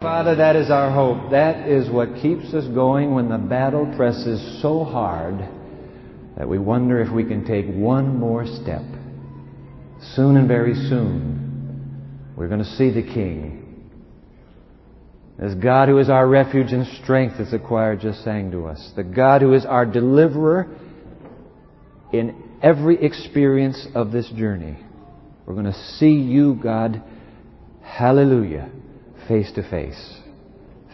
Father, that is our hope. That is what keeps us going when the battle presses so hard that we wonder if we can take one more step. Soon and very soon, we're going to see the King. As God who is our refuge and strength, as the choir just sang to us. The God who is our deliverer in every experience of this journey. We're going to see you, God. Hallelujah face to face.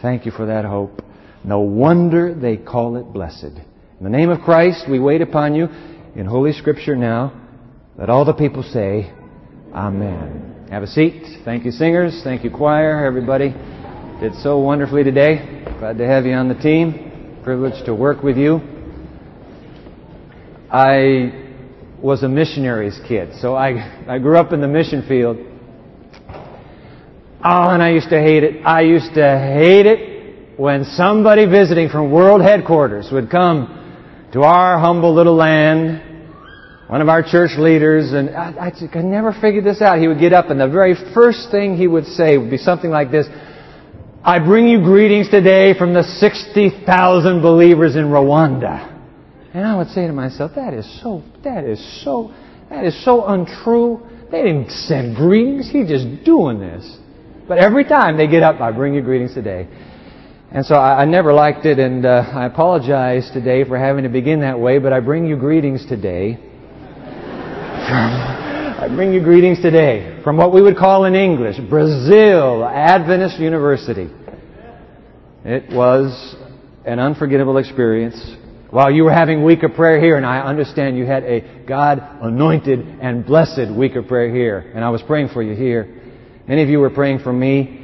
Thank you for that hope. No wonder they call it blessed. In the name of Christ, we wait upon you in Holy Scripture now. Let all the people say, Amen. Have a seat. Thank you, singers. Thank you, choir. Everybody did so wonderfully today. Glad to have you on the team. Privileged to work with you. I was a missionary's kid, so I, I grew up in the mission field. Oh, and I used to hate it. I used to hate it when somebody visiting from world headquarters would come to our humble little land, one of our church leaders, and I, I could never figured this out. He would get up, and the very first thing he would say would be something like this I bring you greetings today from the 60,000 believers in Rwanda. And I would say to myself, that is so, that is so, that is so untrue. They didn't send greetings. He's just doing this. But every time they get up, I bring you greetings today. And so I, I never liked it, and uh, I apologize today for having to begin that way, but I bring you greetings today. I bring you greetings today from what we would call in English Brazil Adventist University. It was an unforgettable experience. While you were having week of prayer here, and I understand you had a God anointed and blessed week of prayer here, and I was praying for you here. Many of you were praying for me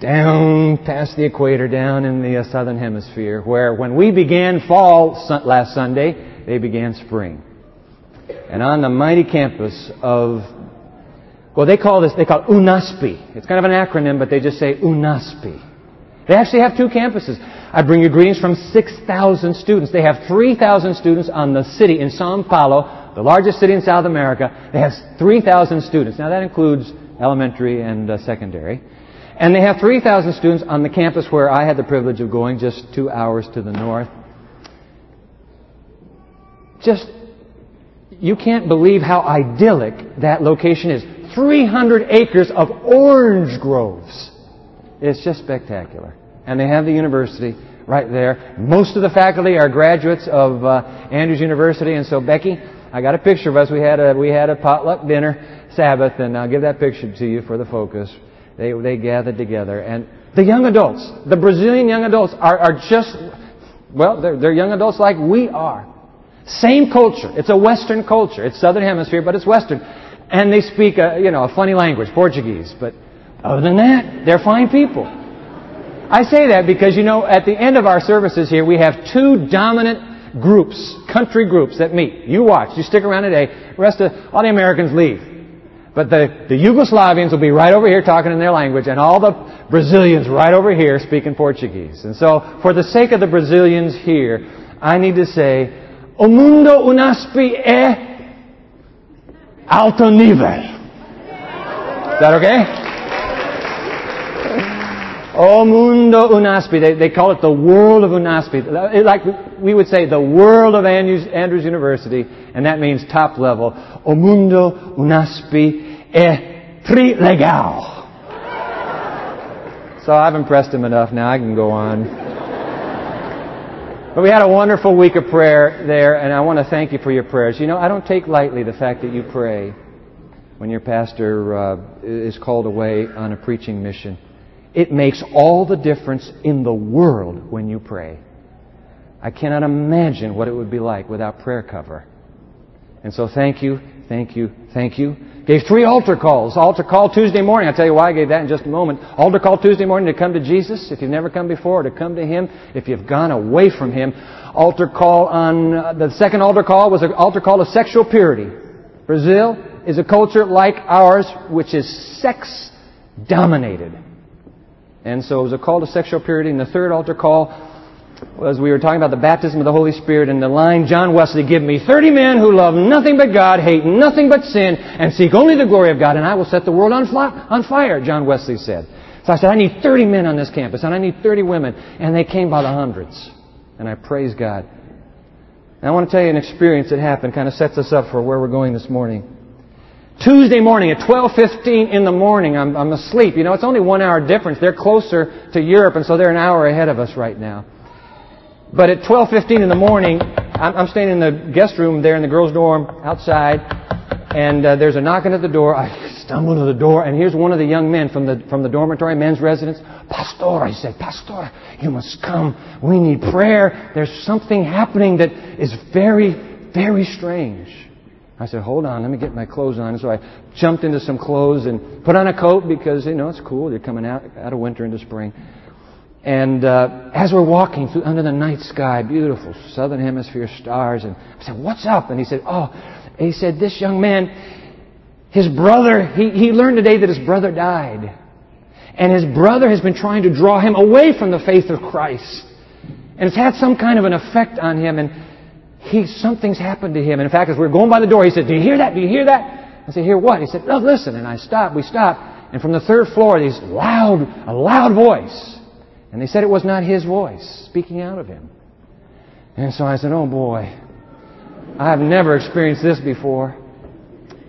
down past the equator, down in the uh, southern hemisphere, where when we began fall last Sunday, they began spring. And on the mighty campus of, well, they call this, they call it UNASPI. It's kind of an acronym, but they just say UNASPI. They actually have two campuses. I bring you greetings from 6,000 students. They have 3,000 students on the city in Sao Paulo, the largest city in South America. They have 3,000 students. Now that includes elementary and uh, secondary. And they have 3,000 students on the campus where I had the privilege of going just two hours to the north. Just, you can't believe how idyllic that location is. 300 acres of orange groves. It's just spectacular. And they have the university right there. Most of the faculty are graduates of uh, Andrews University, and so Becky, I got a picture of us. We had a we had a potluck dinner Sabbath, and I'll give that picture to you for the focus. They, they gathered together. And the young adults, the Brazilian young adults, are, are just, well, they're, they're young adults like we are. Same culture. It's a Western culture. It's Southern Hemisphere, but it's Western. And they speak, a, you know, a funny language, Portuguese. But other than that, they're fine people. I say that because, you know, at the end of our services here, we have two dominant groups, country groups that meet. You watch. You stick around today. The rest of, all the Americans leave. But the, the Yugoslavians will be right over here talking in their language, and all the Brazilians right over here speaking Portuguese. And so, for the sake of the Brazilians here, I need to say, O mundo unaspi é alto nível. Is that okay? O mundo unaspi. They, they call it the world of unaspi. Like we would say, the world of Andrews, Andrews University, and that means top level. O mundo unaspi é tri legal. So I've impressed him enough. Now I can go on. But we had a wonderful week of prayer there, and I want to thank you for your prayers. You know, I don't take lightly the fact that you pray when your pastor uh, is called away on a preaching mission. It makes all the difference in the world when you pray. I cannot imagine what it would be like without prayer cover. And so thank you, thank you, thank you. Gave three altar calls. Altar call Tuesday morning. I'll tell you why I gave that in just a moment. Altar call Tuesday morning to come to Jesus if you've never come before, to come to Him if you've gone away from Him. Altar call on, uh, the second altar call was an altar call of sexual purity. Brazil is a culture like ours which is sex dominated. And so it was a call to sexual purity. And the third altar call was we were talking about the baptism of the Holy Spirit and the line, John Wesley, give me 30 men who love nothing but God, hate nothing but sin, and seek only the glory of God, and I will set the world on, fly, on fire, John Wesley said. So I said, I need 30 men on this campus, and I need 30 women. And they came by the hundreds. And I praise God. And I want to tell you an experience that happened, kind of sets us up for where we're going this morning. Tuesday morning at 12.15 in the morning, I'm, I'm asleep. You know, it's only one hour difference. They're closer to Europe, and so they're an hour ahead of us right now. But at 12.15 in the morning, I'm, staying in the guest room there in the girls' dorm outside, and uh, there's a knocking at the door. I stumble to the door, and here's one of the young men from the, from the dormitory, men's residence. Pastor, I said, Pastor, you must come. We need prayer. There's something happening that is very, very strange. I said, hold on, let me get my clothes on. So I jumped into some clothes and put on a coat because, you know, it's cool. You're coming out, out of winter into spring. And uh, as we're walking through under the night sky, beautiful southern hemisphere stars, and I said, "What's up?" And he said, "Oh," he said, "This young man, his brother, he, he learned today that his brother died, and his brother has been trying to draw him away from the faith of Christ, and it's had some kind of an effect on him, and he something's happened to him. And in fact, as we were going by the door, he said, "Do you hear that? Do you hear that?" I said, "Hear what?" He said, "No, listen." And I stopped. We stopped, and from the third floor, these loud, a loud voice. And they said it was not his voice speaking out of him. And so I said, Oh boy, I have never experienced this before.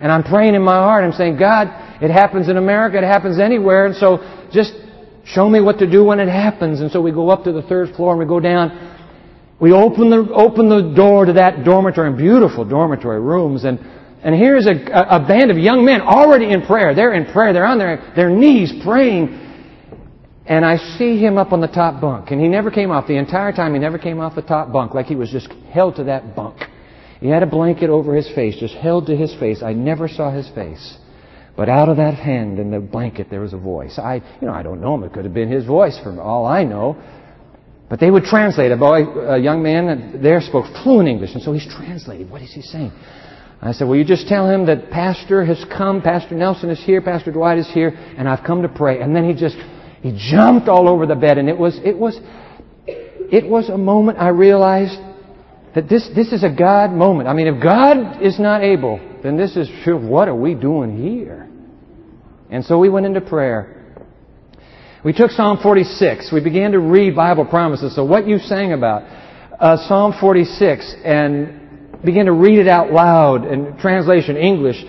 And I'm praying in my heart. I'm saying, God, it happens in America, it happens anywhere. And so just show me what to do when it happens. And so we go up to the third floor and we go down. We open the, open the door to that dormitory, beautiful dormitory rooms. And, and here's a, a band of young men already in prayer. They're in prayer. They're on their, their knees praying and I see him up on the top bunk. And he never came off. The entire time, he never came off the top bunk, like he was just held to that bunk. He had a blanket over his face, just held to his face. I never saw his face. But out of that hand and the blanket, there was a voice. I, you know, I don't know him. It could have been his voice, from all I know. But they would translate. A boy, a young man uh, there spoke fluent English, and so he's translating. What is he saying? I said, Well, you just tell him that Pastor has come, Pastor Nelson is here, Pastor Dwight is here, and I've come to pray. And then he just he jumped all over the bed, and it was, it was, it was a moment I realized that this, this is a God moment. I mean, if God is not able, then this is, sure, what are we doing here? And so we went into prayer. We took Psalm 46. We began to read Bible promises. So what you sang about, uh, Psalm 46, and began to read it out loud in translation English.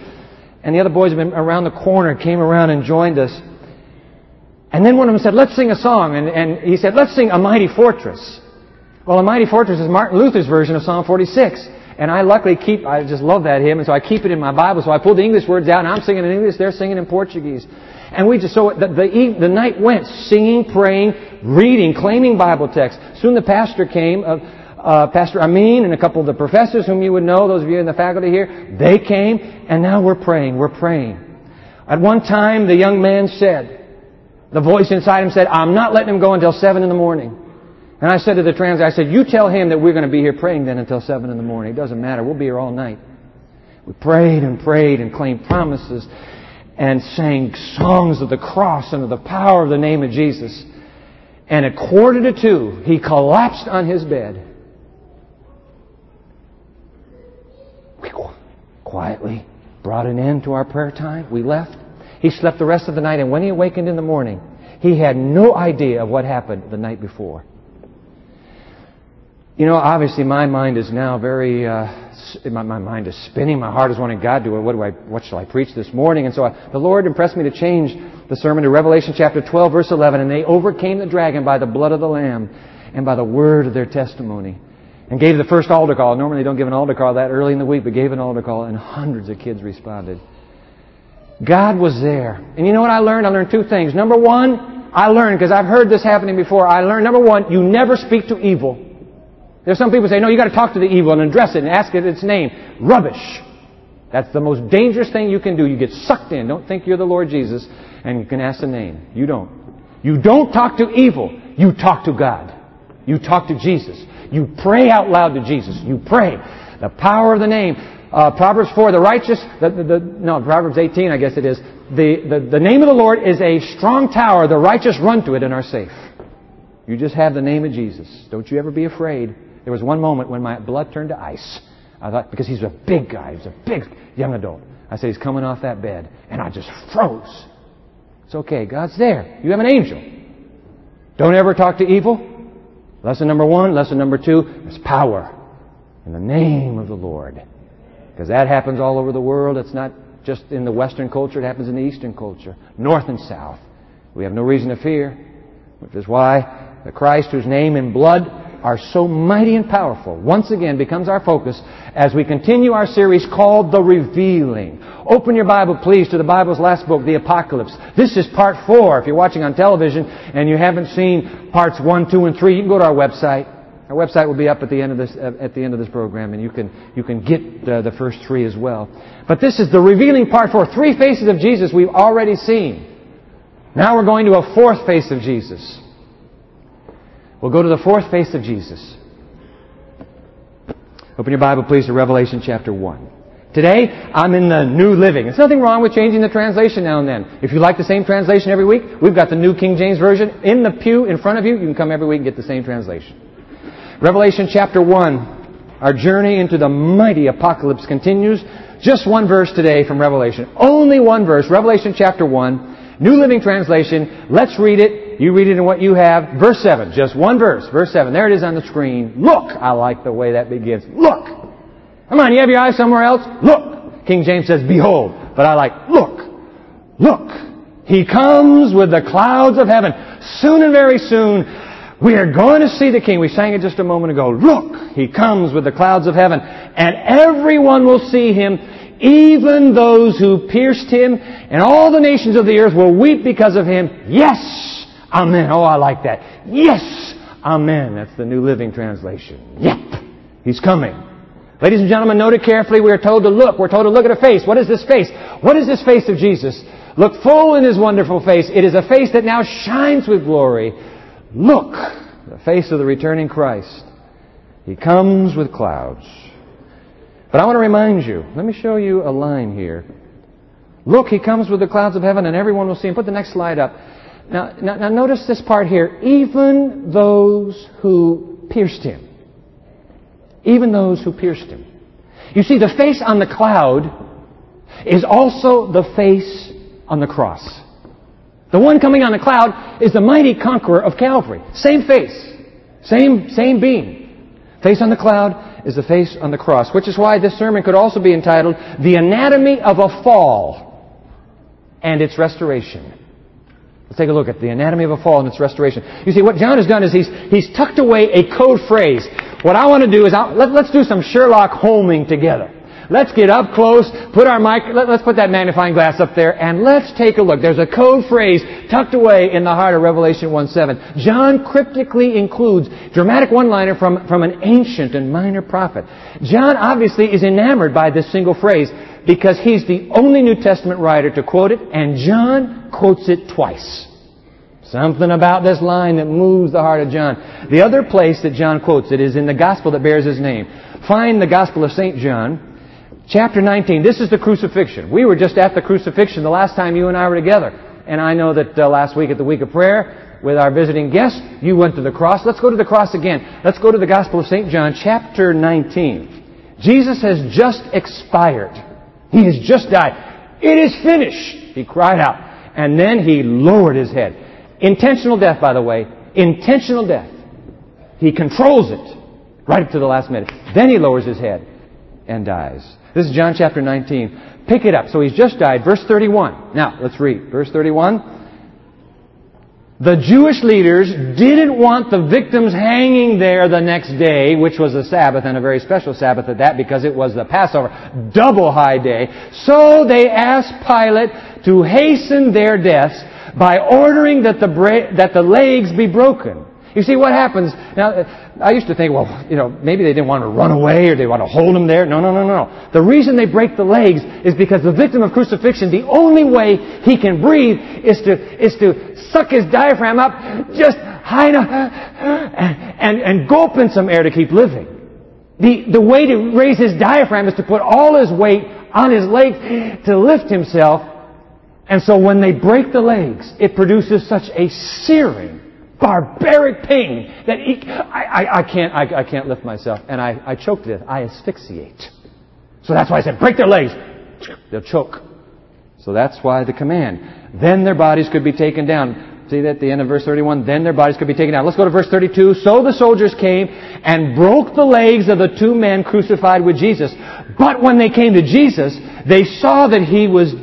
And the other boys have been around the corner, came around and joined us. And then one of them said, let's sing a song. And, and he said, let's sing A Mighty Fortress. Well, A Mighty Fortress is Martin Luther's version of Psalm 46. And I luckily keep, I just love that hymn, and so I keep it in my Bible. So I pull the English words out, and I'm singing in English, they're singing in Portuguese. And we just, so the, the, the night went singing, praying, reading, claiming Bible texts. Soon the pastor came, uh, uh, Pastor Amin and a couple of the professors whom you would know, those of you in the faculty here, they came, and now we're praying, we're praying. At one time, the young man said, the voice inside him said, I'm not letting him go until 7 in the morning. And I said to the translator, I said, you tell him that we're going to be here praying then until 7 in the morning. It doesn't matter. We'll be here all night. We prayed and prayed and claimed promises and sang songs of the cross and of the power of the name of Jesus. And at quarter to two, he collapsed on his bed. We quietly brought an end to our prayer time. We left. He slept the rest of the night, and when he awakened in the morning, he had no idea of what happened the night before. You know, obviously, my mind is now very. Uh, my, my, mind is spinning. My heart is wanting God to. What do I? What shall I preach this morning? And so I, the Lord impressed me to change the sermon to Revelation chapter 12, verse 11. And they overcame the dragon by the blood of the Lamb and by the word of their testimony. And gave the first altar call. Normally, they don't give an altar call that early in the week, but gave an altar call, and hundreds of kids responded. God was there. And you know what I learned? I learned two things. Number one, I learned, because I've heard this happening before, I learned, number one, you never speak to evil. There's some people say, no, you gotta talk to the evil and address it and ask it its name. Rubbish. That's the most dangerous thing you can do. You get sucked in. Don't think you're the Lord Jesus and you can ask the name. You don't. You don't talk to evil. You talk to God. You talk to Jesus. You pray out loud to Jesus. You pray. The power of the name. Uh, Proverbs 4, the righteous, the, the, the, no, Proverbs 18, I guess it is. The, the, name of the Lord is a strong tower. The righteous run to it and are safe. You just have the name of Jesus. Don't you ever be afraid. There was one moment when my blood turned to ice. I thought, because he's a big guy, he's a big young adult. I said, he's coming off that bed. And I just froze. It's okay. God's there. You have an angel. Don't ever talk to evil. Lesson number one. Lesson number two. There's power in the name of the Lord. Because that happens all over the world. It's not just in the Western culture. It happens in the Eastern culture. North and South. We have no reason to fear. Which is why the Christ whose name and blood are so mighty and powerful once again becomes our focus as we continue our series called The Revealing. Open your Bible, please, to the Bible's last book, the Apocalypse. This is part four. If you're watching on television and you haven't seen parts one, two, and three, you can go to our website. Our website will be up at the end of this at the end of this program, and you can you can get uh, the first three as well. But this is the revealing part four. Three faces of Jesus we've already seen. Now we're going to a fourth face of Jesus. We'll go to the fourth face of Jesus. Open your Bible, please, to Revelation chapter 1. Today, I'm in the New Living. There's nothing wrong with changing the translation now and then. If you like the same translation every week, we've got the New King James Version in the pew in front of you. You can come every week and get the same translation. Revelation chapter 1. Our journey into the mighty apocalypse continues. Just one verse today from Revelation. Only one verse. Revelation chapter 1. New Living Translation. Let's read it. You read it in what you have. Verse 7. Just one verse. Verse 7. There it is on the screen. Look! I like the way that begins. Look! Come on, you have your eyes somewhere else? Look! King James says, behold. But I like, look! Look! He comes with the clouds of heaven. Soon and very soon, we are going to see the King. We sang it just a moment ago. Look! He comes with the clouds of heaven. And everyone will see him, even those who pierced him, and all the nations of the earth will weep because of him. Yes! Amen. Oh, I like that. Yes! Amen. That's the New Living Translation. Yep. He's coming. Ladies and gentlemen, note it carefully. We are told to look. We're told to look at a face. What is this face? What is this face of Jesus? Look full in His wonderful face. It is a face that now shines with glory. Look, the face of the returning Christ. He comes with clouds. But I want to remind you, let me show you a line here. Look, He comes with the clouds of heaven and everyone will see Him. Put the next slide up. Now, now, now notice this part here. Even those who pierced him. Even those who pierced him. You see, the face on the cloud is also the face on the cross. The one coming on the cloud is the mighty conqueror of Calvary. Same face. Same, same being. Face on the cloud is the face on the cross, which is why this sermon could also be entitled The Anatomy of a Fall and Its Restoration. Let's take a look at the anatomy of a fall and its restoration. You see, what John has done is he's, he's tucked away a code phrase. What I want to do is, I'll, let, us do some Sherlock Holming together. Let's get up close, put our mic, let, us put that magnifying glass up there, and let's take a look. There's a code phrase tucked away in the heart of Revelation 1.7. John cryptically includes dramatic one-liner from, from an ancient and minor prophet. John obviously is enamored by this single phrase because he's the only New Testament writer to quote it, and John quotes it twice. Something about this line that moves the heart of John. The other place that John quotes it is in the Gospel that bears his name. Find the Gospel of St. John, chapter 19. This is the crucifixion. We were just at the crucifixion the last time you and I were together. And I know that uh, last week at the week of prayer, with our visiting guest, you went to the cross. Let's go to the cross again. Let's go to the Gospel of St. John, chapter 19. Jesus has just expired. He has just died. It is finished, he cried out. And then he lowered his head. Intentional death, by the way. Intentional death. He controls it right up to the last minute. Then he lowers his head and dies. This is John chapter 19. Pick it up. So he's just died. Verse 31. Now, let's read. Verse 31. The Jewish leaders didn't want the victims hanging there the next day, which was a Sabbath and a very special Sabbath at that because it was the Passover, double high day. So they asked Pilate to hasten their deaths by ordering that the, bra- that the legs be broken. You see what happens? Now, I used to think, well, you know, maybe they didn't want to run away or they want to hold him there. No, no, no, no. The reason they break the legs is because the victim of crucifixion, the only way he can breathe is to, is to suck his diaphragm up just high enough and, and, and gulp in some air to keep living. The, the way to raise his diaphragm is to put all his weight on his legs to lift himself. And so when they break the legs, it produces such a searing, barbaric pain that I, I, I, can't, I, I, can't lift myself. And I, I choke to death. I asphyxiate. So that's why I said, break their legs. They'll choke. So that's why the command. Then their bodies could be taken down. See that at the end of verse 31? Then their bodies could be taken down. Let's go to verse 32. So the soldiers came and broke the legs of the two men crucified with Jesus. But when they came to Jesus, they saw that he was,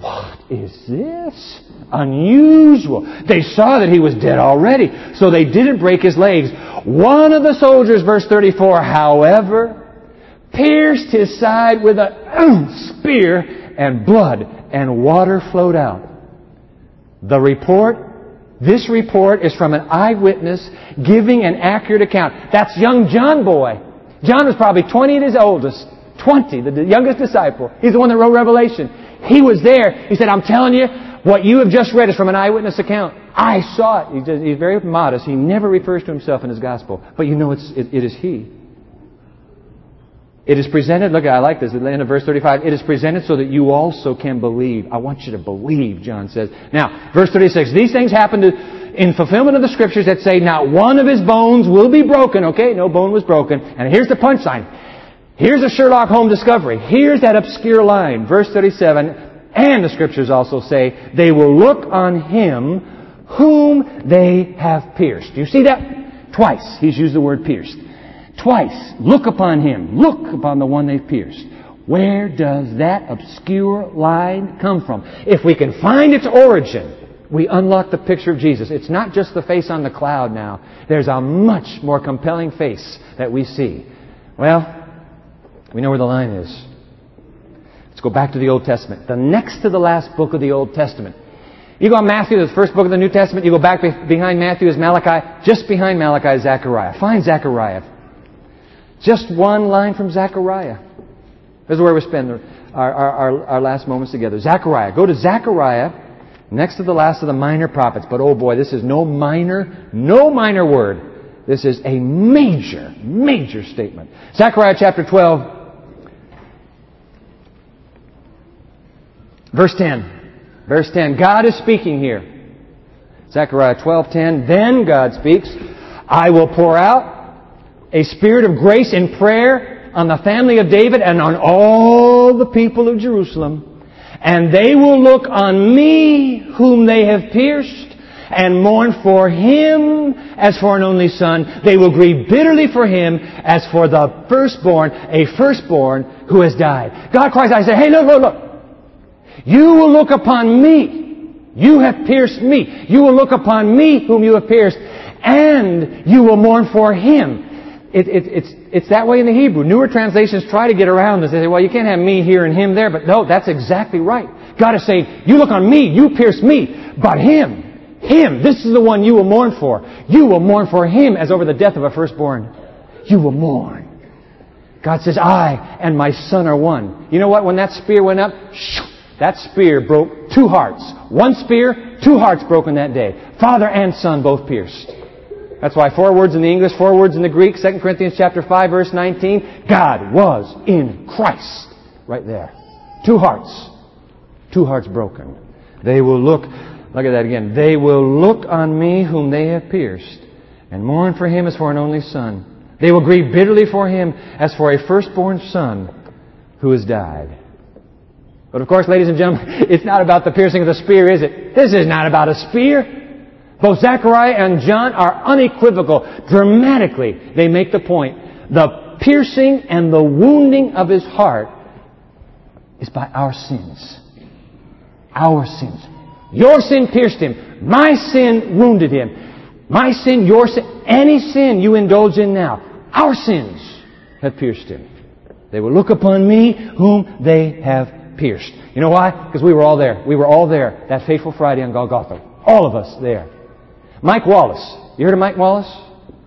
what is this? Unusual. They saw that he was dead already, so they didn't break his legs. One of the soldiers, verse 34, however, pierced his side with a spear and blood and water flowed out. The report, this report is from an eyewitness giving an accurate account. That's young John boy. John was probably 20 at his oldest. 20, the youngest disciple. He's the one that wrote Revelation. He was there. He said, I'm telling you, what you have just read is from an eyewitness account. I saw it. He He's very modest. He never refers to himself in his gospel. But you know it's, it, it is he. It is presented, look, I like this, at the end of verse 35. It is presented so that you also can believe. I want you to believe, John says. Now, verse 36. These things happened in fulfillment of the scriptures that say, not one of his bones will be broken. Okay, no bone was broken. And here's the punchline. Here's a Sherlock Holmes discovery. Here's that obscure line. Verse 37. And the scriptures also say, they will look on him whom they have pierced. Do you see that? Twice he's used the word pierced. Twice. Look upon him. Look upon the one they've pierced. Where does that obscure line come from? If we can find its origin, we unlock the picture of Jesus. It's not just the face on the cloud now. There's a much more compelling face that we see. Well, we know where the line is. Let's go back to the Old Testament. The next to the last book of the Old Testament. You go on Matthew, the first book of the New Testament. You go back behind Matthew is Malachi. Just behind Malachi is Zechariah. Find Zechariah. Just one line from Zechariah. This is where we spend our, our, our, our last moments together. Zechariah. Go to Zechariah, next to the last of the minor prophets. But oh boy, this is no minor, no minor word. This is a major, major statement. Zechariah chapter 12, verse 10. Verse 10. God is speaking here. Zechariah 12:10. Then God speaks, I will pour out a spirit of grace and prayer on the family of David and on all the people of Jerusalem. And they will look on me whom they have pierced and mourn for him as for an only son. They will grieve bitterly for him as for the firstborn, a firstborn who has died. God cries I say, hey, look, look, look. You will look upon me. You have pierced me. You will look upon me whom you have pierced, and you will mourn for him. It, it, it's, it's that way in the Hebrew. Newer translations try to get around this. They say, well, you can't have me here and him there. But no, that's exactly right. God is saying, you look on me, you pierce me, but him, him. This is the one you will mourn for. You will mourn for him as over the death of a firstborn. You will mourn. God says, I and my son are one. You know what? When that spear went up, that spear broke two hearts. One spear, two hearts broken that day. Father and son both pierced. That's why four words in the English, four words in the Greek, 2 Corinthians chapter 5 verse 19, God was in Christ. Right there. Two hearts. Two hearts broken. They will look Look at that again. They will look on me whom they have pierced, and mourn for him as for an only son. They will grieve bitterly for him as for a firstborn son who has died. But of course, ladies and gentlemen, it's not about the piercing of the spear, is it? This is not about a spear. Both Zechariah and John are unequivocal. Dramatically, they make the point. The piercing and the wounding of his heart is by our sins. Our sins. Your sin pierced him. My sin wounded him. My sin, your sin, any sin you indulge in now, our sins have pierced him. They will look upon me whom they have pierced. You know why? Because we were all there. We were all there that fateful Friday on Golgotha. All of us there. Mike Wallace. You heard of Mike Wallace?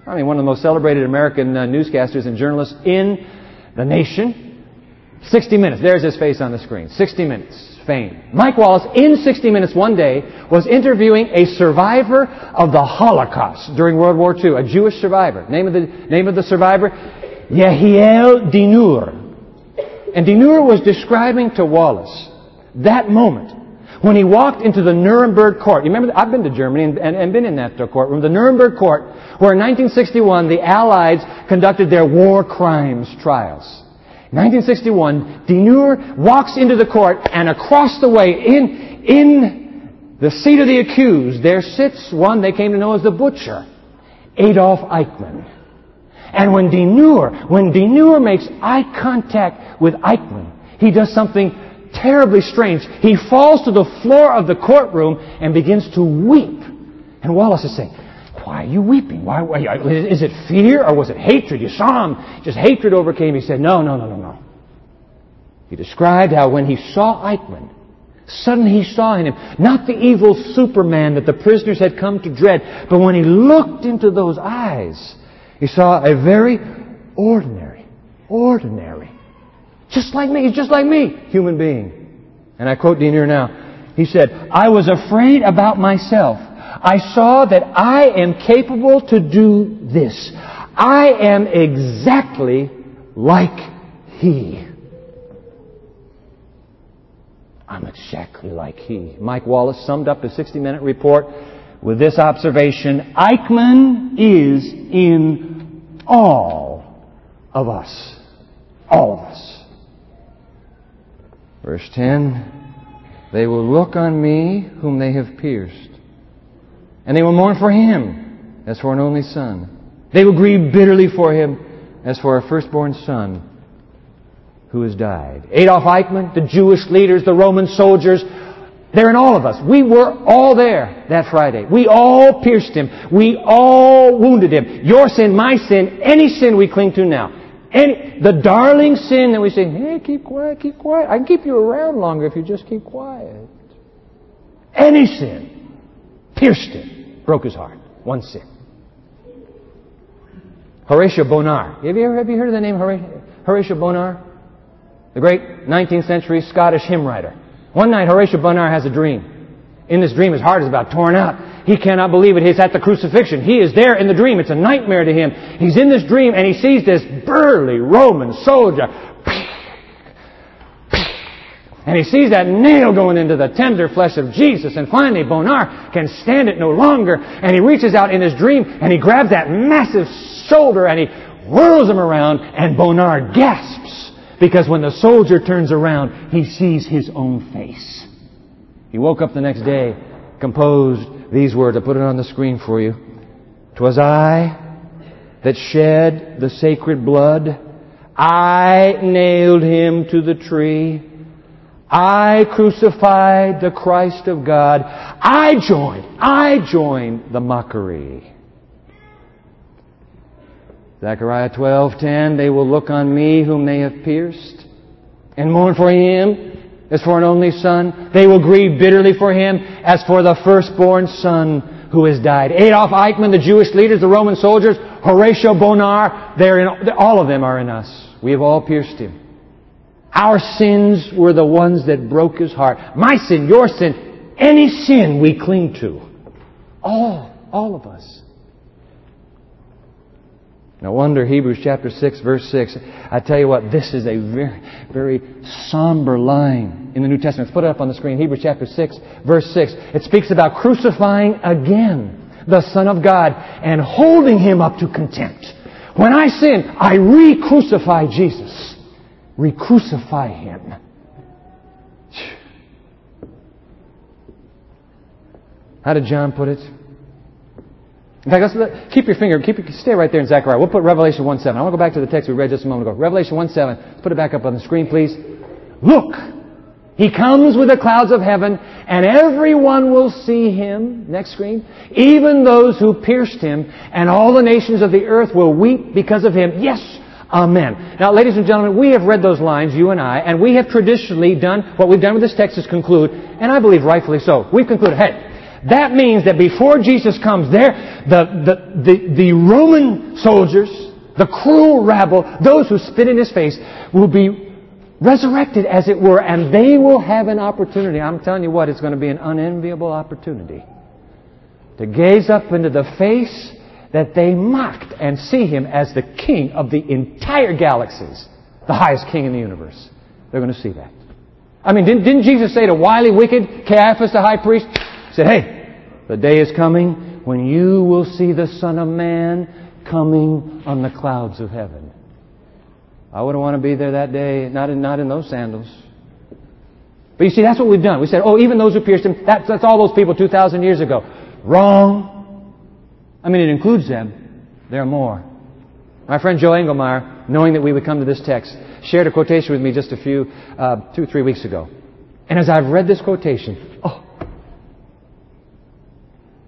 I mean, one of the most celebrated American uh, newscasters and journalists in the nation. 60 minutes. There's his face on the screen. 60 minutes fame. Mike Wallace, in 60 Minutes one day, was interviewing a survivor of the Holocaust during World War II, a Jewish survivor. Name of the, name of the survivor? Yehiel Dinur. And Dinur was describing to Wallace that moment when he walked into the Nuremberg court. You remember, I've been to Germany and, and, and been in that courtroom, the Nuremberg court, where in 1961 the Allies conducted their war crimes trials. 1961, Dinur walks into the court and across the way in, in the seat of the accused, there sits one they came to know as the butcher, Adolf Eichmann. And when Dinur, when makes eye contact with Eichmann, he does something terribly strange. He falls to the floor of the courtroom and begins to weep. And Wallace is saying, why are you weeping? Why, why, is it fear or was it hatred? You saw him. Just hatred overcame. He said, no, no, no, no, no. He described how when he saw Eichmann, suddenly he saw in him not the evil Superman that the prisoners had come to dread, but when he looked into those eyes, he saw a very ordinary, ordinary, just like me, just like me, human being. And I quote Dinur now. He said, I was afraid about myself I saw that I am capable to do this. I am exactly like He. I'm exactly like He. Mike Wallace summed up his 60 minute report with this observation Eichmann is in all of us. All of us. Verse 10 They will look on me whom they have pierced and they will mourn for him as for an only son. They will grieve bitterly for him as for a firstborn son who has died. Adolf Eichmann, the Jewish leaders, the Roman soldiers, they're in all of us. We were all there that Friday. We all pierced him. We all wounded him. Your sin, my sin, any sin we cling to now. Any, the darling sin that we say, hey, keep quiet, keep quiet. I can keep you around longer if you just keep quiet. Any sin pierced him. Broke his heart. One sin. Horatio Bonar. Have you, ever, have you heard of the name Horatio Bonar? The great 19th century Scottish hymn writer. One night Horatio Bonar has a dream. In this dream his heart is about torn out. He cannot believe it. He's at the crucifixion. He is there in the dream. It's a nightmare to him. He's in this dream and he sees this burly Roman soldier and he sees that nail going into the tender flesh of Jesus. And finally, Bonar can stand it no longer. And he reaches out in his dream and he grabs that massive shoulder and he whirls him around. And Bonar gasps because when the soldier turns around, he sees his own face. He woke up the next day, composed these words. I put it on the screen for you. "'Twas I that shed the sacred blood. I nailed him to the tree. I crucified the Christ of God. I joined, I joined the mockery. Zechariah 12:10 They will look on me whom they have pierced and mourn for him as for an only son. They will grieve bitterly for him as for the firstborn son who has died. Adolf Eichmann, the Jewish leaders, the Roman soldiers, Horatio Bonar, they're in, all of them are in us. We have all pierced him. Our sins were the ones that broke his heart. My sin, your sin, any sin we cling to. All, all of us. No wonder Hebrews chapter 6 verse 6. I tell you what, this is a very, very somber line in the New Testament. Let's put it up on the screen. Hebrews chapter 6 verse 6. It speaks about crucifying again the Son of God and holding Him up to contempt. When I sin, I re-crucify Jesus re-crucify him. How did John put it? In fact, let's keep your finger, keep stay right there in Zechariah. We'll put Revelation 1 7. I want to go back to the text we read just a moment ago. Revelation 1 7. Let's put it back up on the screen, please. Look! He comes with the clouds of heaven, and everyone will see him. Next screen. Even those who pierced him, and all the nations of the earth will weep because of him. Yes, Amen. Now, ladies and gentlemen, we have read those lines, you and I, and we have traditionally done what we've done with this text is conclude, and I believe rightfully so. We've concluded, hey, that means that before Jesus comes, there, the, the, the, the Roman soldiers, the cruel rabble, those who spit in his face, will be resurrected, as it were, and they will have an opportunity. I'm telling you what, it's going to be an unenviable opportunity to gaze up into the face that they mocked and see him as the king of the entire galaxies, the highest king in the universe. They're going to see that. I mean, didn't, didn't Jesus say to wily, wicked Caiaphas, the high priest, he said, hey, the day is coming when you will see the Son of Man coming on the clouds of heaven. I wouldn't want to be there that day, not in, not in those sandals. But you see, that's what we've done. We said, oh, even those who pierced him, that's, that's all those people 2,000 years ago. Wrong. I mean, it includes them. There are more. My friend Joe Engelmeyer, knowing that we would come to this text, shared a quotation with me just a few, uh, two, three weeks ago. And as I've read this quotation, oh,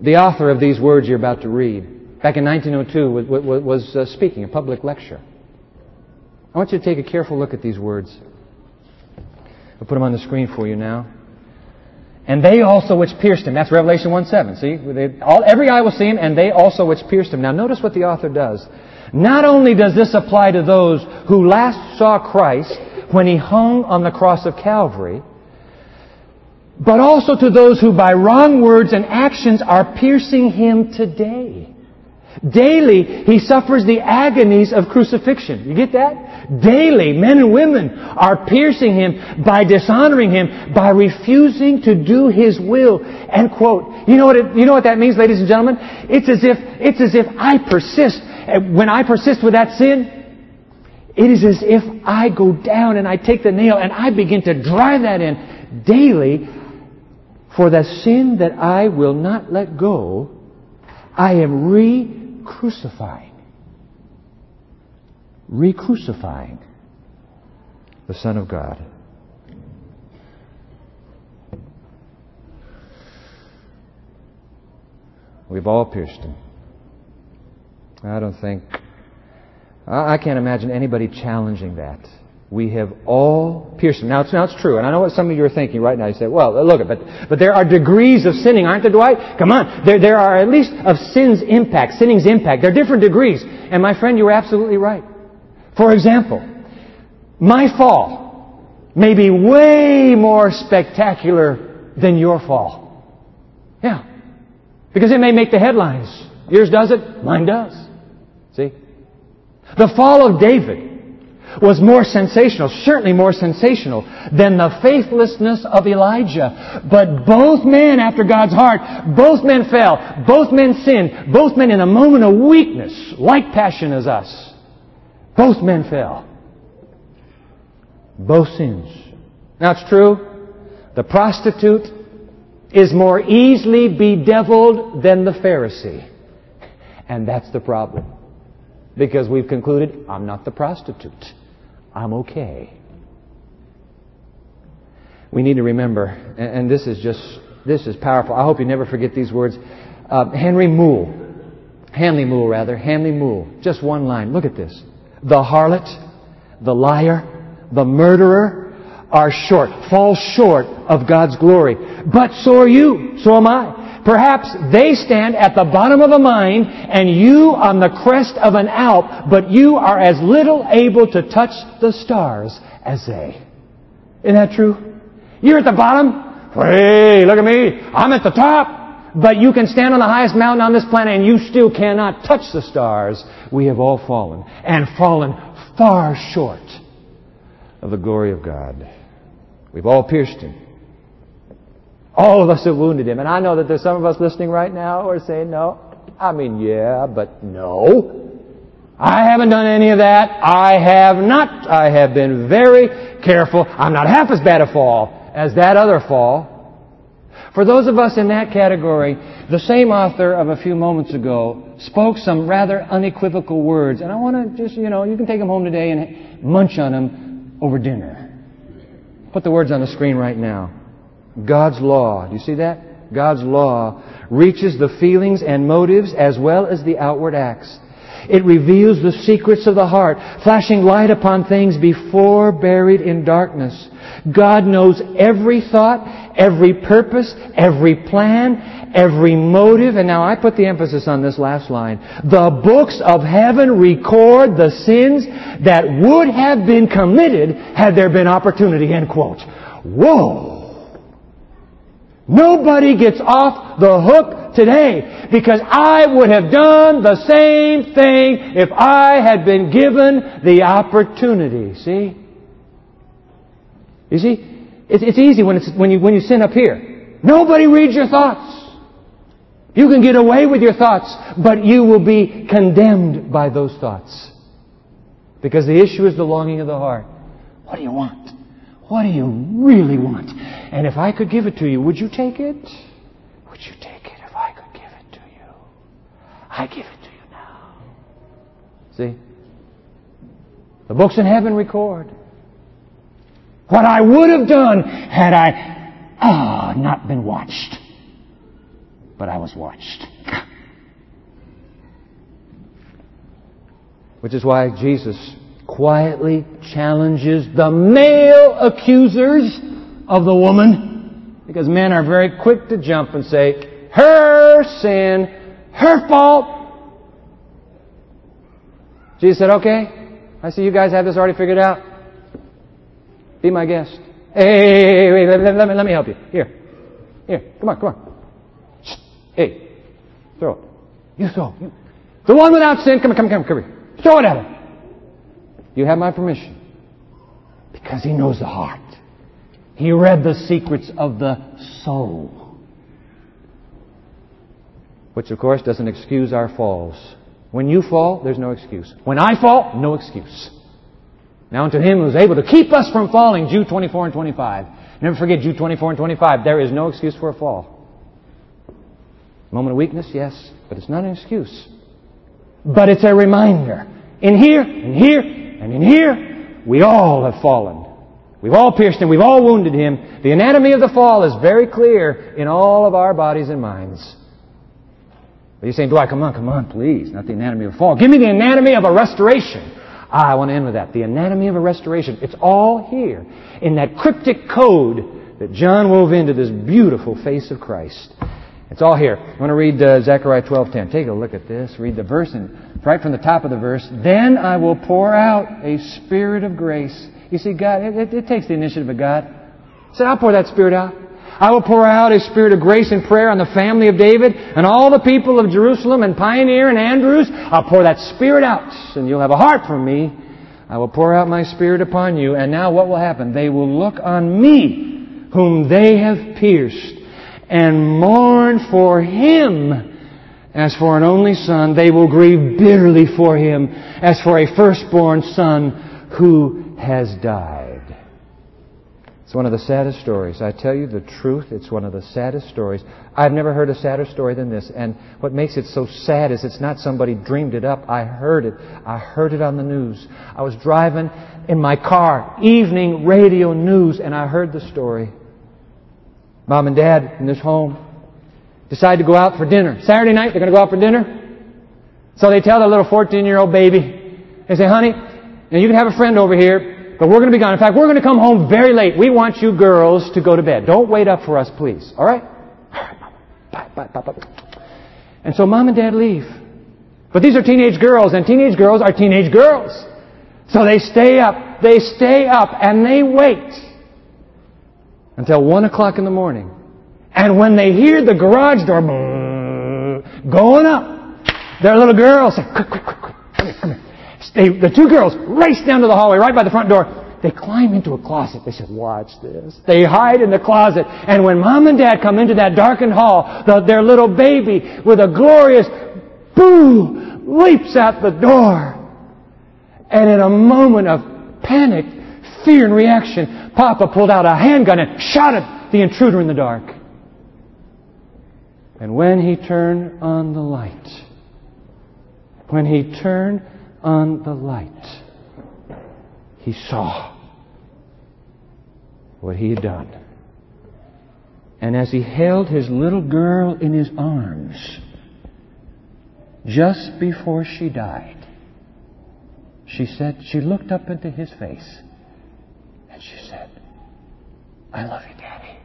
the author of these words you're about to read, back in 1902, was, uh, speaking a public lecture. I want you to take a careful look at these words. I'll put them on the screen for you now. And they also which pierced him. That's Revelation 1 7. See? They, all, every eye will see him, and they also which pierced him. Now notice what the author does. Not only does this apply to those who last saw Christ when he hung on the cross of Calvary, but also to those who by wrong words and actions are piercing him today. Daily, he suffers the agonies of crucifixion. You get that? Daily, men and women are piercing him by dishonoring him, by refusing to do his will. End quote. You know what it, you know what that means, ladies and gentlemen? It's as if, it's as if I persist. When I persist with that sin, it is as if I go down and I take the nail and I begin to drive that in daily. For the sin that I will not let go, I am re crucifying. Re crucifying the Son of God. We've all pierced him. I don't think, I can't imagine anybody challenging that. We have all pierced him. Now it's, now it's true, and I know what some of you are thinking right now. You say, well, look, but, but there are degrees of sinning, aren't there, Dwight? Come on. There, there are at least of sin's impact, sinning's impact. There are different degrees. And my friend, you were absolutely right. For example, my fall may be way more spectacular than your fall. Yeah. Because it may make the headlines. Yours does it, mine does. See? The fall of David was more sensational, certainly more sensational than the faithlessness of Elijah. But both men after God's heart, both men fell, both men sinned, both men in a moment of weakness, like passion as us. Both men fell. Both sins. Now it's true, the prostitute is more easily bedeviled than the Pharisee. And that's the problem. Because we've concluded, I'm not the prostitute. I'm okay. We need to remember, and this is just, this is powerful. I hope you never forget these words. Uh, Henry Moule, Handley Moule rather, Handley Moule, just one line. Look at this. The harlot, the liar, the murderer are short, fall short of God's glory. But so are you, so am I. Perhaps they stand at the bottom of a mine and you on the crest of an Alp, but you are as little able to touch the stars as they. Isn't that true? You're at the bottom. Hey, look at me. I'm at the top. But you can stand on the highest mountain on this planet and you still cannot touch the stars. We have all fallen and fallen far short of the glory of God. We've all pierced him. All of us have wounded him. And I know that there's some of us listening right now who are saying, no. I mean, yeah, but no. I haven't done any of that. I have not. I have been very careful. I'm not half as bad a fall as that other fall. For those of us in that category, the same author of a few moments ago spoke some rather unequivocal words. And I want to just, you know, you can take them home today and munch on them over dinner. Put the words on the screen right now. God's law. Do you see that? God's law reaches the feelings and motives as well as the outward acts. It reveals the secrets of the heart, flashing light upon things before buried in darkness. God knows every thought, every purpose, every plan, every motive. And now I put the emphasis on this last line. The books of heaven record the sins that would have been committed had there been opportunity. End quote. Whoa! Nobody gets off the hook today because I would have done the same thing if I had been given the opportunity. See? You see? It's, easy when, it's, when, you, when you sin up here. Nobody reads your thoughts. You can get away with your thoughts, but you will be condemned by those thoughts. Because the issue is the longing of the heart. What do you want? What do you really want? And if I could give it to you, would you take it? Would you take it if I could give it to you? I give it to you now. See? The books in heaven record what I would have done had I ah, not been watched. But I was watched. Which is why Jesus quietly challenges the male accusers of the woman. Because men are very quick to jump and say, her sin, her fault. Jesus said, okay, I see you guys have this already figured out. Be my guest. Hey, wait, let, let, me, let me help you. Here. Here. Come on, come on. Shh. Hey. Throw it. You throw. You. The one without sin, come, on, come, come, come here. Throw it at him. You have my permission. Because he knows the heart. He read the secrets of the soul. Which, of course, doesn't excuse our falls. When you fall, there's no excuse. When I fall, no excuse. Now unto him who is able to keep us from falling, Jude 24 and 25. Never forget Jude 24 and 25. There is no excuse for a fall. Moment of weakness, yes, but it's not an excuse. But it's a reminder. In here, in here, and in here, we all have fallen. We've all pierced him. We've all wounded him. The anatomy of the fall is very clear in all of our bodies and minds. But you're saying, Dwight, come on, come on, please. Not the anatomy of a fall. Give me the anatomy of a restoration. Ah, I want to end with that. The anatomy of a restoration. It's all here in that cryptic code that John wove into this beautiful face of Christ. It's all here. I want to read uh, Zechariah 12:10. Take a look at this. Read the verse, and right from the top of the verse. Then I will pour out a spirit of grace. You see, God, it, it, it takes the initiative of God. He said, I'll pour that spirit out. I will pour out a spirit of grace and prayer on the family of David and all the people of Jerusalem and Pioneer and Andrews. I'll pour that spirit out and you'll have a heart for me. I will pour out my spirit upon you. And now what will happen? They will look on me whom they have pierced and mourn for him as for an only son. They will grieve bitterly for him as for a firstborn son who has died. It's one of the saddest stories. I tell you the truth, it's one of the saddest stories. I've never heard a sadder story than this. And what makes it so sad is it's not somebody dreamed it up. I heard it. I heard it on the news. I was driving in my car, evening radio news, and I heard the story. Mom and dad in this home decide to go out for dinner. Saturday night, they're going to go out for dinner. So they tell their little 14 year old baby, they say, honey, and you can have a friend over here. But we're going to be gone. In fact, we're going to come home very late. We want you girls to go to bed. Don't wait up for us, please. All right? All right, Mama. Bye, bye, bye, bye. And so mom and dad leave. But these are teenage girls, and teenage girls are teenage girls. So they stay up. They stay up, and they wait until 1 o'clock in the morning. And when they hear the garage door going up, their little girls say, quick, quick, quick, quick, come here, come here. They, the two girls race down to the hallway right by the front door. They climb into a closet. They said, watch this. They hide in the closet. And when mom and dad come into that darkened hall, the, their little baby with a glorious boo leaps out the door. And in a moment of panic, fear and reaction, Papa pulled out a handgun and shot at the intruder in the dark. And when he turned on the light, when he turned on the light, he saw what he had done. And as he held his little girl in his arms, just before she died, she said, she looked up into his face and she said, I love you, Daddy.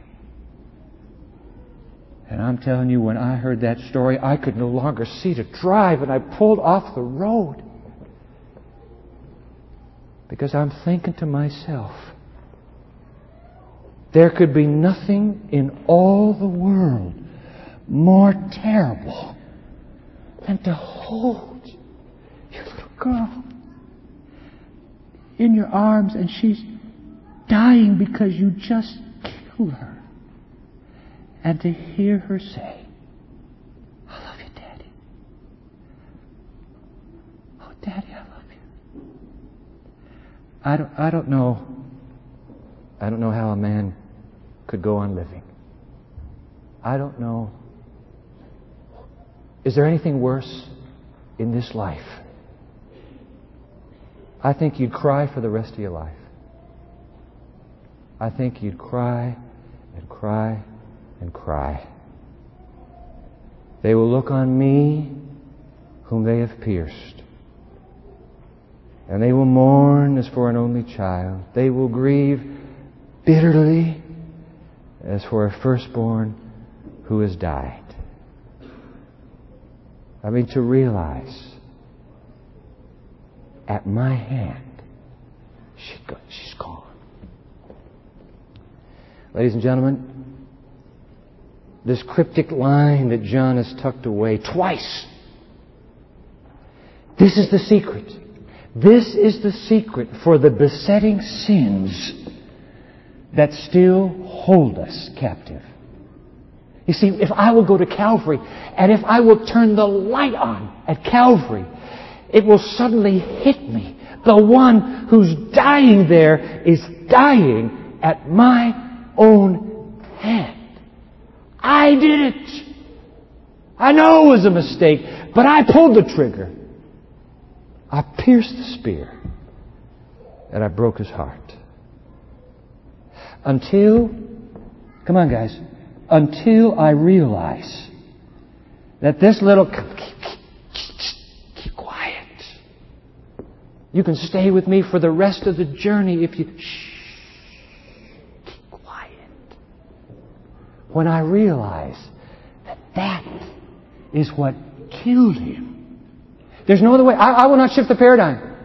And I'm telling you, when I heard that story, I could no longer see to drive and I pulled off the road. Because I'm thinking to myself, there could be nothing in all the world more terrible than to hold your little girl in your arms and she's dying because you just killed her. And to hear her say, I love you, Daddy. Oh, Daddy, I love you. I don't, I don't know. I don't know how a man could go on living. I don't know. Is there anything worse in this life? I think you'd cry for the rest of your life. I think you'd cry and cry and cry. They will look on me whom they have pierced. And they will mourn as for an only child. They will grieve bitterly as for a firstborn who has died. I mean, to realize at my hand, she she's gone. Ladies and gentlemen, this cryptic line that John has tucked away twice. This is the secret. This is the secret for the besetting sins that still hold us captive. You see, if I will go to Calvary and if I will turn the light on at Calvary, it will suddenly hit me. The one who's dying there is dying at my own hand. I did it. I know it was a mistake, but I pulled the trigger. I pierced the spear and I broke his heart. Until, come on guys, until I realize that this little, keep quiet. You can stay with me for the rest of the journey if you, shh, keep quiet. When I realize that that is what killed him. There's no other way. I, I will not shift the paradigm.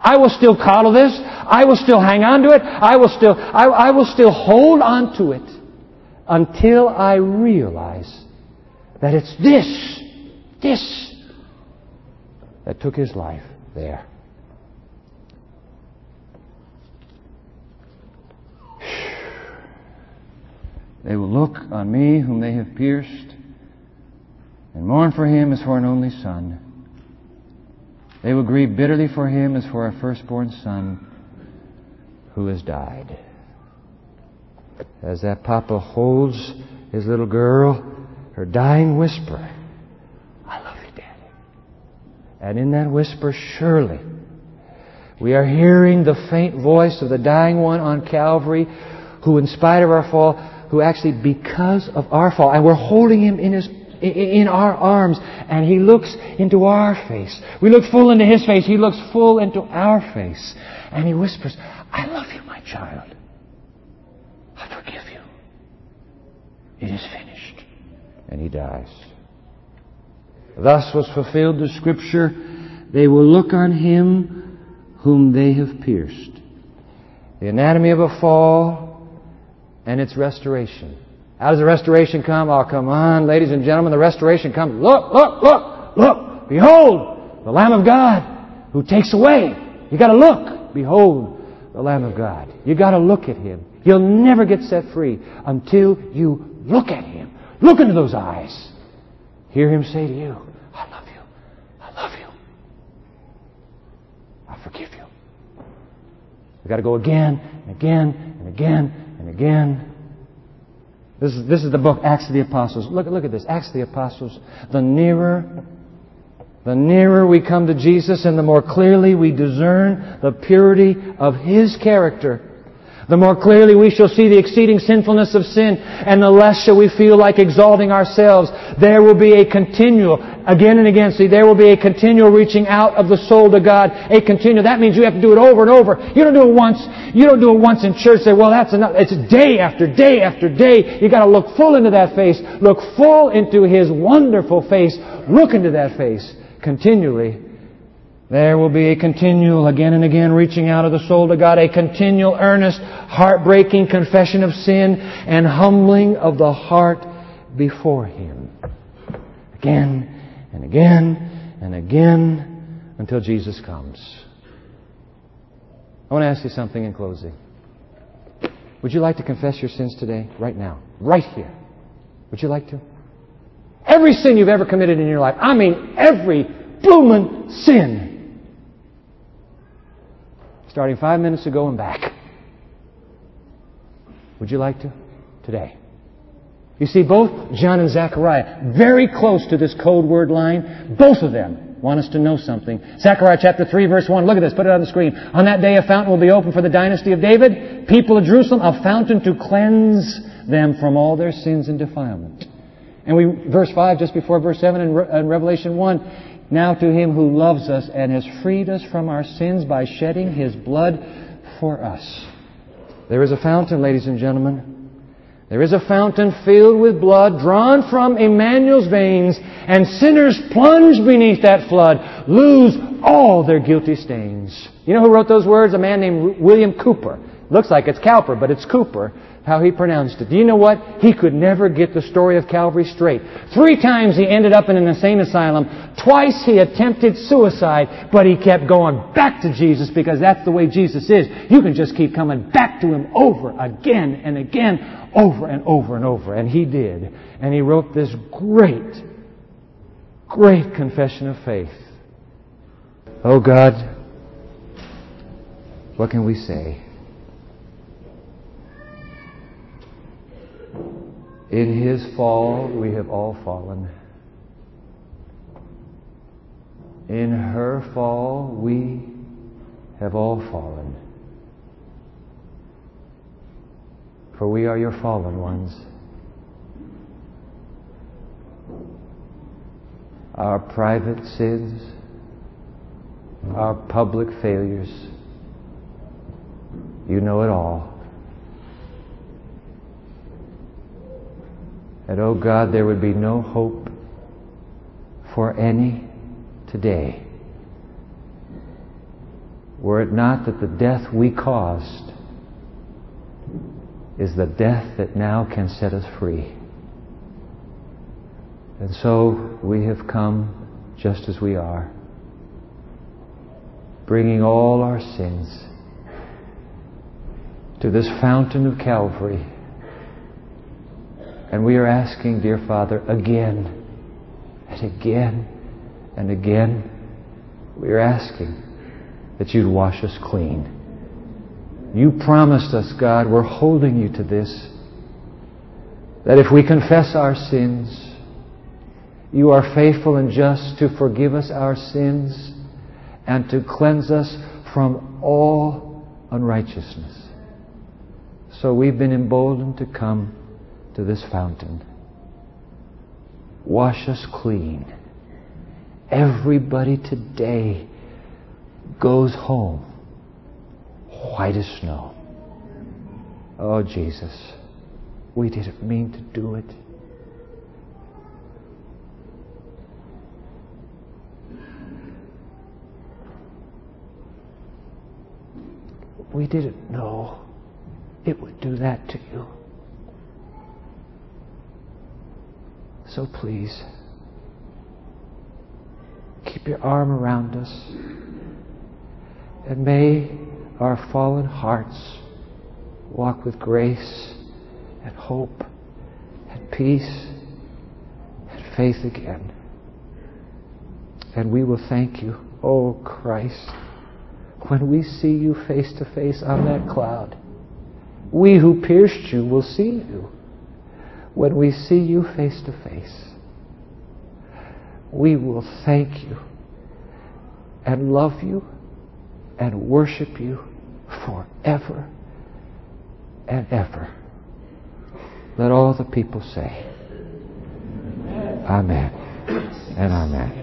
I will still coddle this. I will still hang on to it. I will still, I, I will still hold on to it until I realize that it's this, this, that took his life there. They will look on me whom they have pierced and mourn for him as for an only son. They will grieve bitterly for him as for a firstborn son who has died as that papa holds his little girl, her dying whisper, I love you, Daddy. And in that whisper, surely, we are hearing the faint voice of the dying one on Calvary who, in spite of our fall, who actually, because of our fall, and we're holding him in his in our arms, and He looks into our face. We look full into His face. He looks full into our face. And He whispers, I love you, my child. I forgive you. It is finished. And he dies. Thus was fulfilled the scripture, they will look on him whom they have pierced. The anatomy of a fall and its restoration. How does the restoration come? Oh, come on, ladies and gentlemen, the restoration comes. Look, look, look, look. Behold, the Lamb of God who takes away. You gotta look. Behold, the Lamb of God. You gotta look at Him. You'll never get set free until you Look at him. Look into those eyes. Hear him say to you, I love you. I love you. I forgive you. We've got to go again and again and again and again. This is, this is the book, Acts of the Apostles. Look, look at this. Acts of the Apostles. The nearer, the nearer we come to Jesus and the more clearly we discern the purity of His character the more clearly we shall see the exceeding sinfulness of sin, and the less shall we feel like exalting ourselves. There will be a continual, again and again, see, there will be a continual reaching out of the soul to God. A continual, that means you have to do it over and over. You don't do it once, you don't do it once in church, say, well, that's enough. It's day after day after day. You gotta look full into that face. Look full into His wonderful face. Look into that face continually there will be a continual, again and again, reaching out of the soul to God, a continual, earnest, heartbreaking confession of sin and humbling of the heart before Him. Again and again and again until Jesus comes. I want to ask you something in closing. Would you like to confess your sins today, right now, right here? Would you like to? Every sin you've ever committed in your life. I mean, every bloomin' sin starting five minutes ago and back. Would you like to? Today. You see, both John and Zechariah, very close to this code word line, both of them want us to know something. Zechariah chapter 3 verse 1, look at this, put it on the screen. On that day a fountain will be opened for the dynasty of David, people of Jerusalem, a fountain to cleanse them from all their sins and defilement. And we, verse 5, just before verse 7 in, Re- in Revelation 1, now to him who loves us and has freed us from our sins by shedding his blood for us. There is a fountain, ladies and gentlemen. There is a fountain filled with blood drawn from Emmanuel's veins, and sinners plunge beneath that flood lose all their guilty stains. You know who wrote those words? A man named William Cowper. Looks like it's Cowper, but it's Cooper how he pronounced it. Do you know what? He could never get the story of Calvary straight. Three times he ended up in an insane asylum. Twice he attempted suicide, but he kept going back to Jesus because that's the way Jesus is. You can just keep coming back to him over again and again, over and over and over. And he did. And he wrote this great, great confession of faith. Oh God, what can we say? In his fall, we have all fallen. In her fall, we have all fallen. For we are your fallen ones. Our private sins, our public failures, you know it all. That, oh God, there would be no hope for any today were it not that the death we caused is the death that now can set us free. And so we have come just as we are, bringing all our sins to this fountain of Calvary and we are asking, dear Father, again and again and again, we are asking that you'd wash us clean. You promised us, God, we're holding you to this, that if we confess our sins, you are faithful and just to forgive us our sins and to cleanse us from all unrighteousness. So we've been emboldened to come to this fountain. Wash us clean. Everybody today goes home white as snow. Oh, Jesus, we didn't mean to do it. We didn't know it would do that to you. So please, keep your arm around us. And may our fallen hearts walk with grace and hope and peace and faith again. And we will thank you, oh Christ, when we see you face to face on that cloud. We who pierced you will see you when we see you face to face, we will thank you and love you and worship you forever and ever. Let all the people say, Amen and Amen.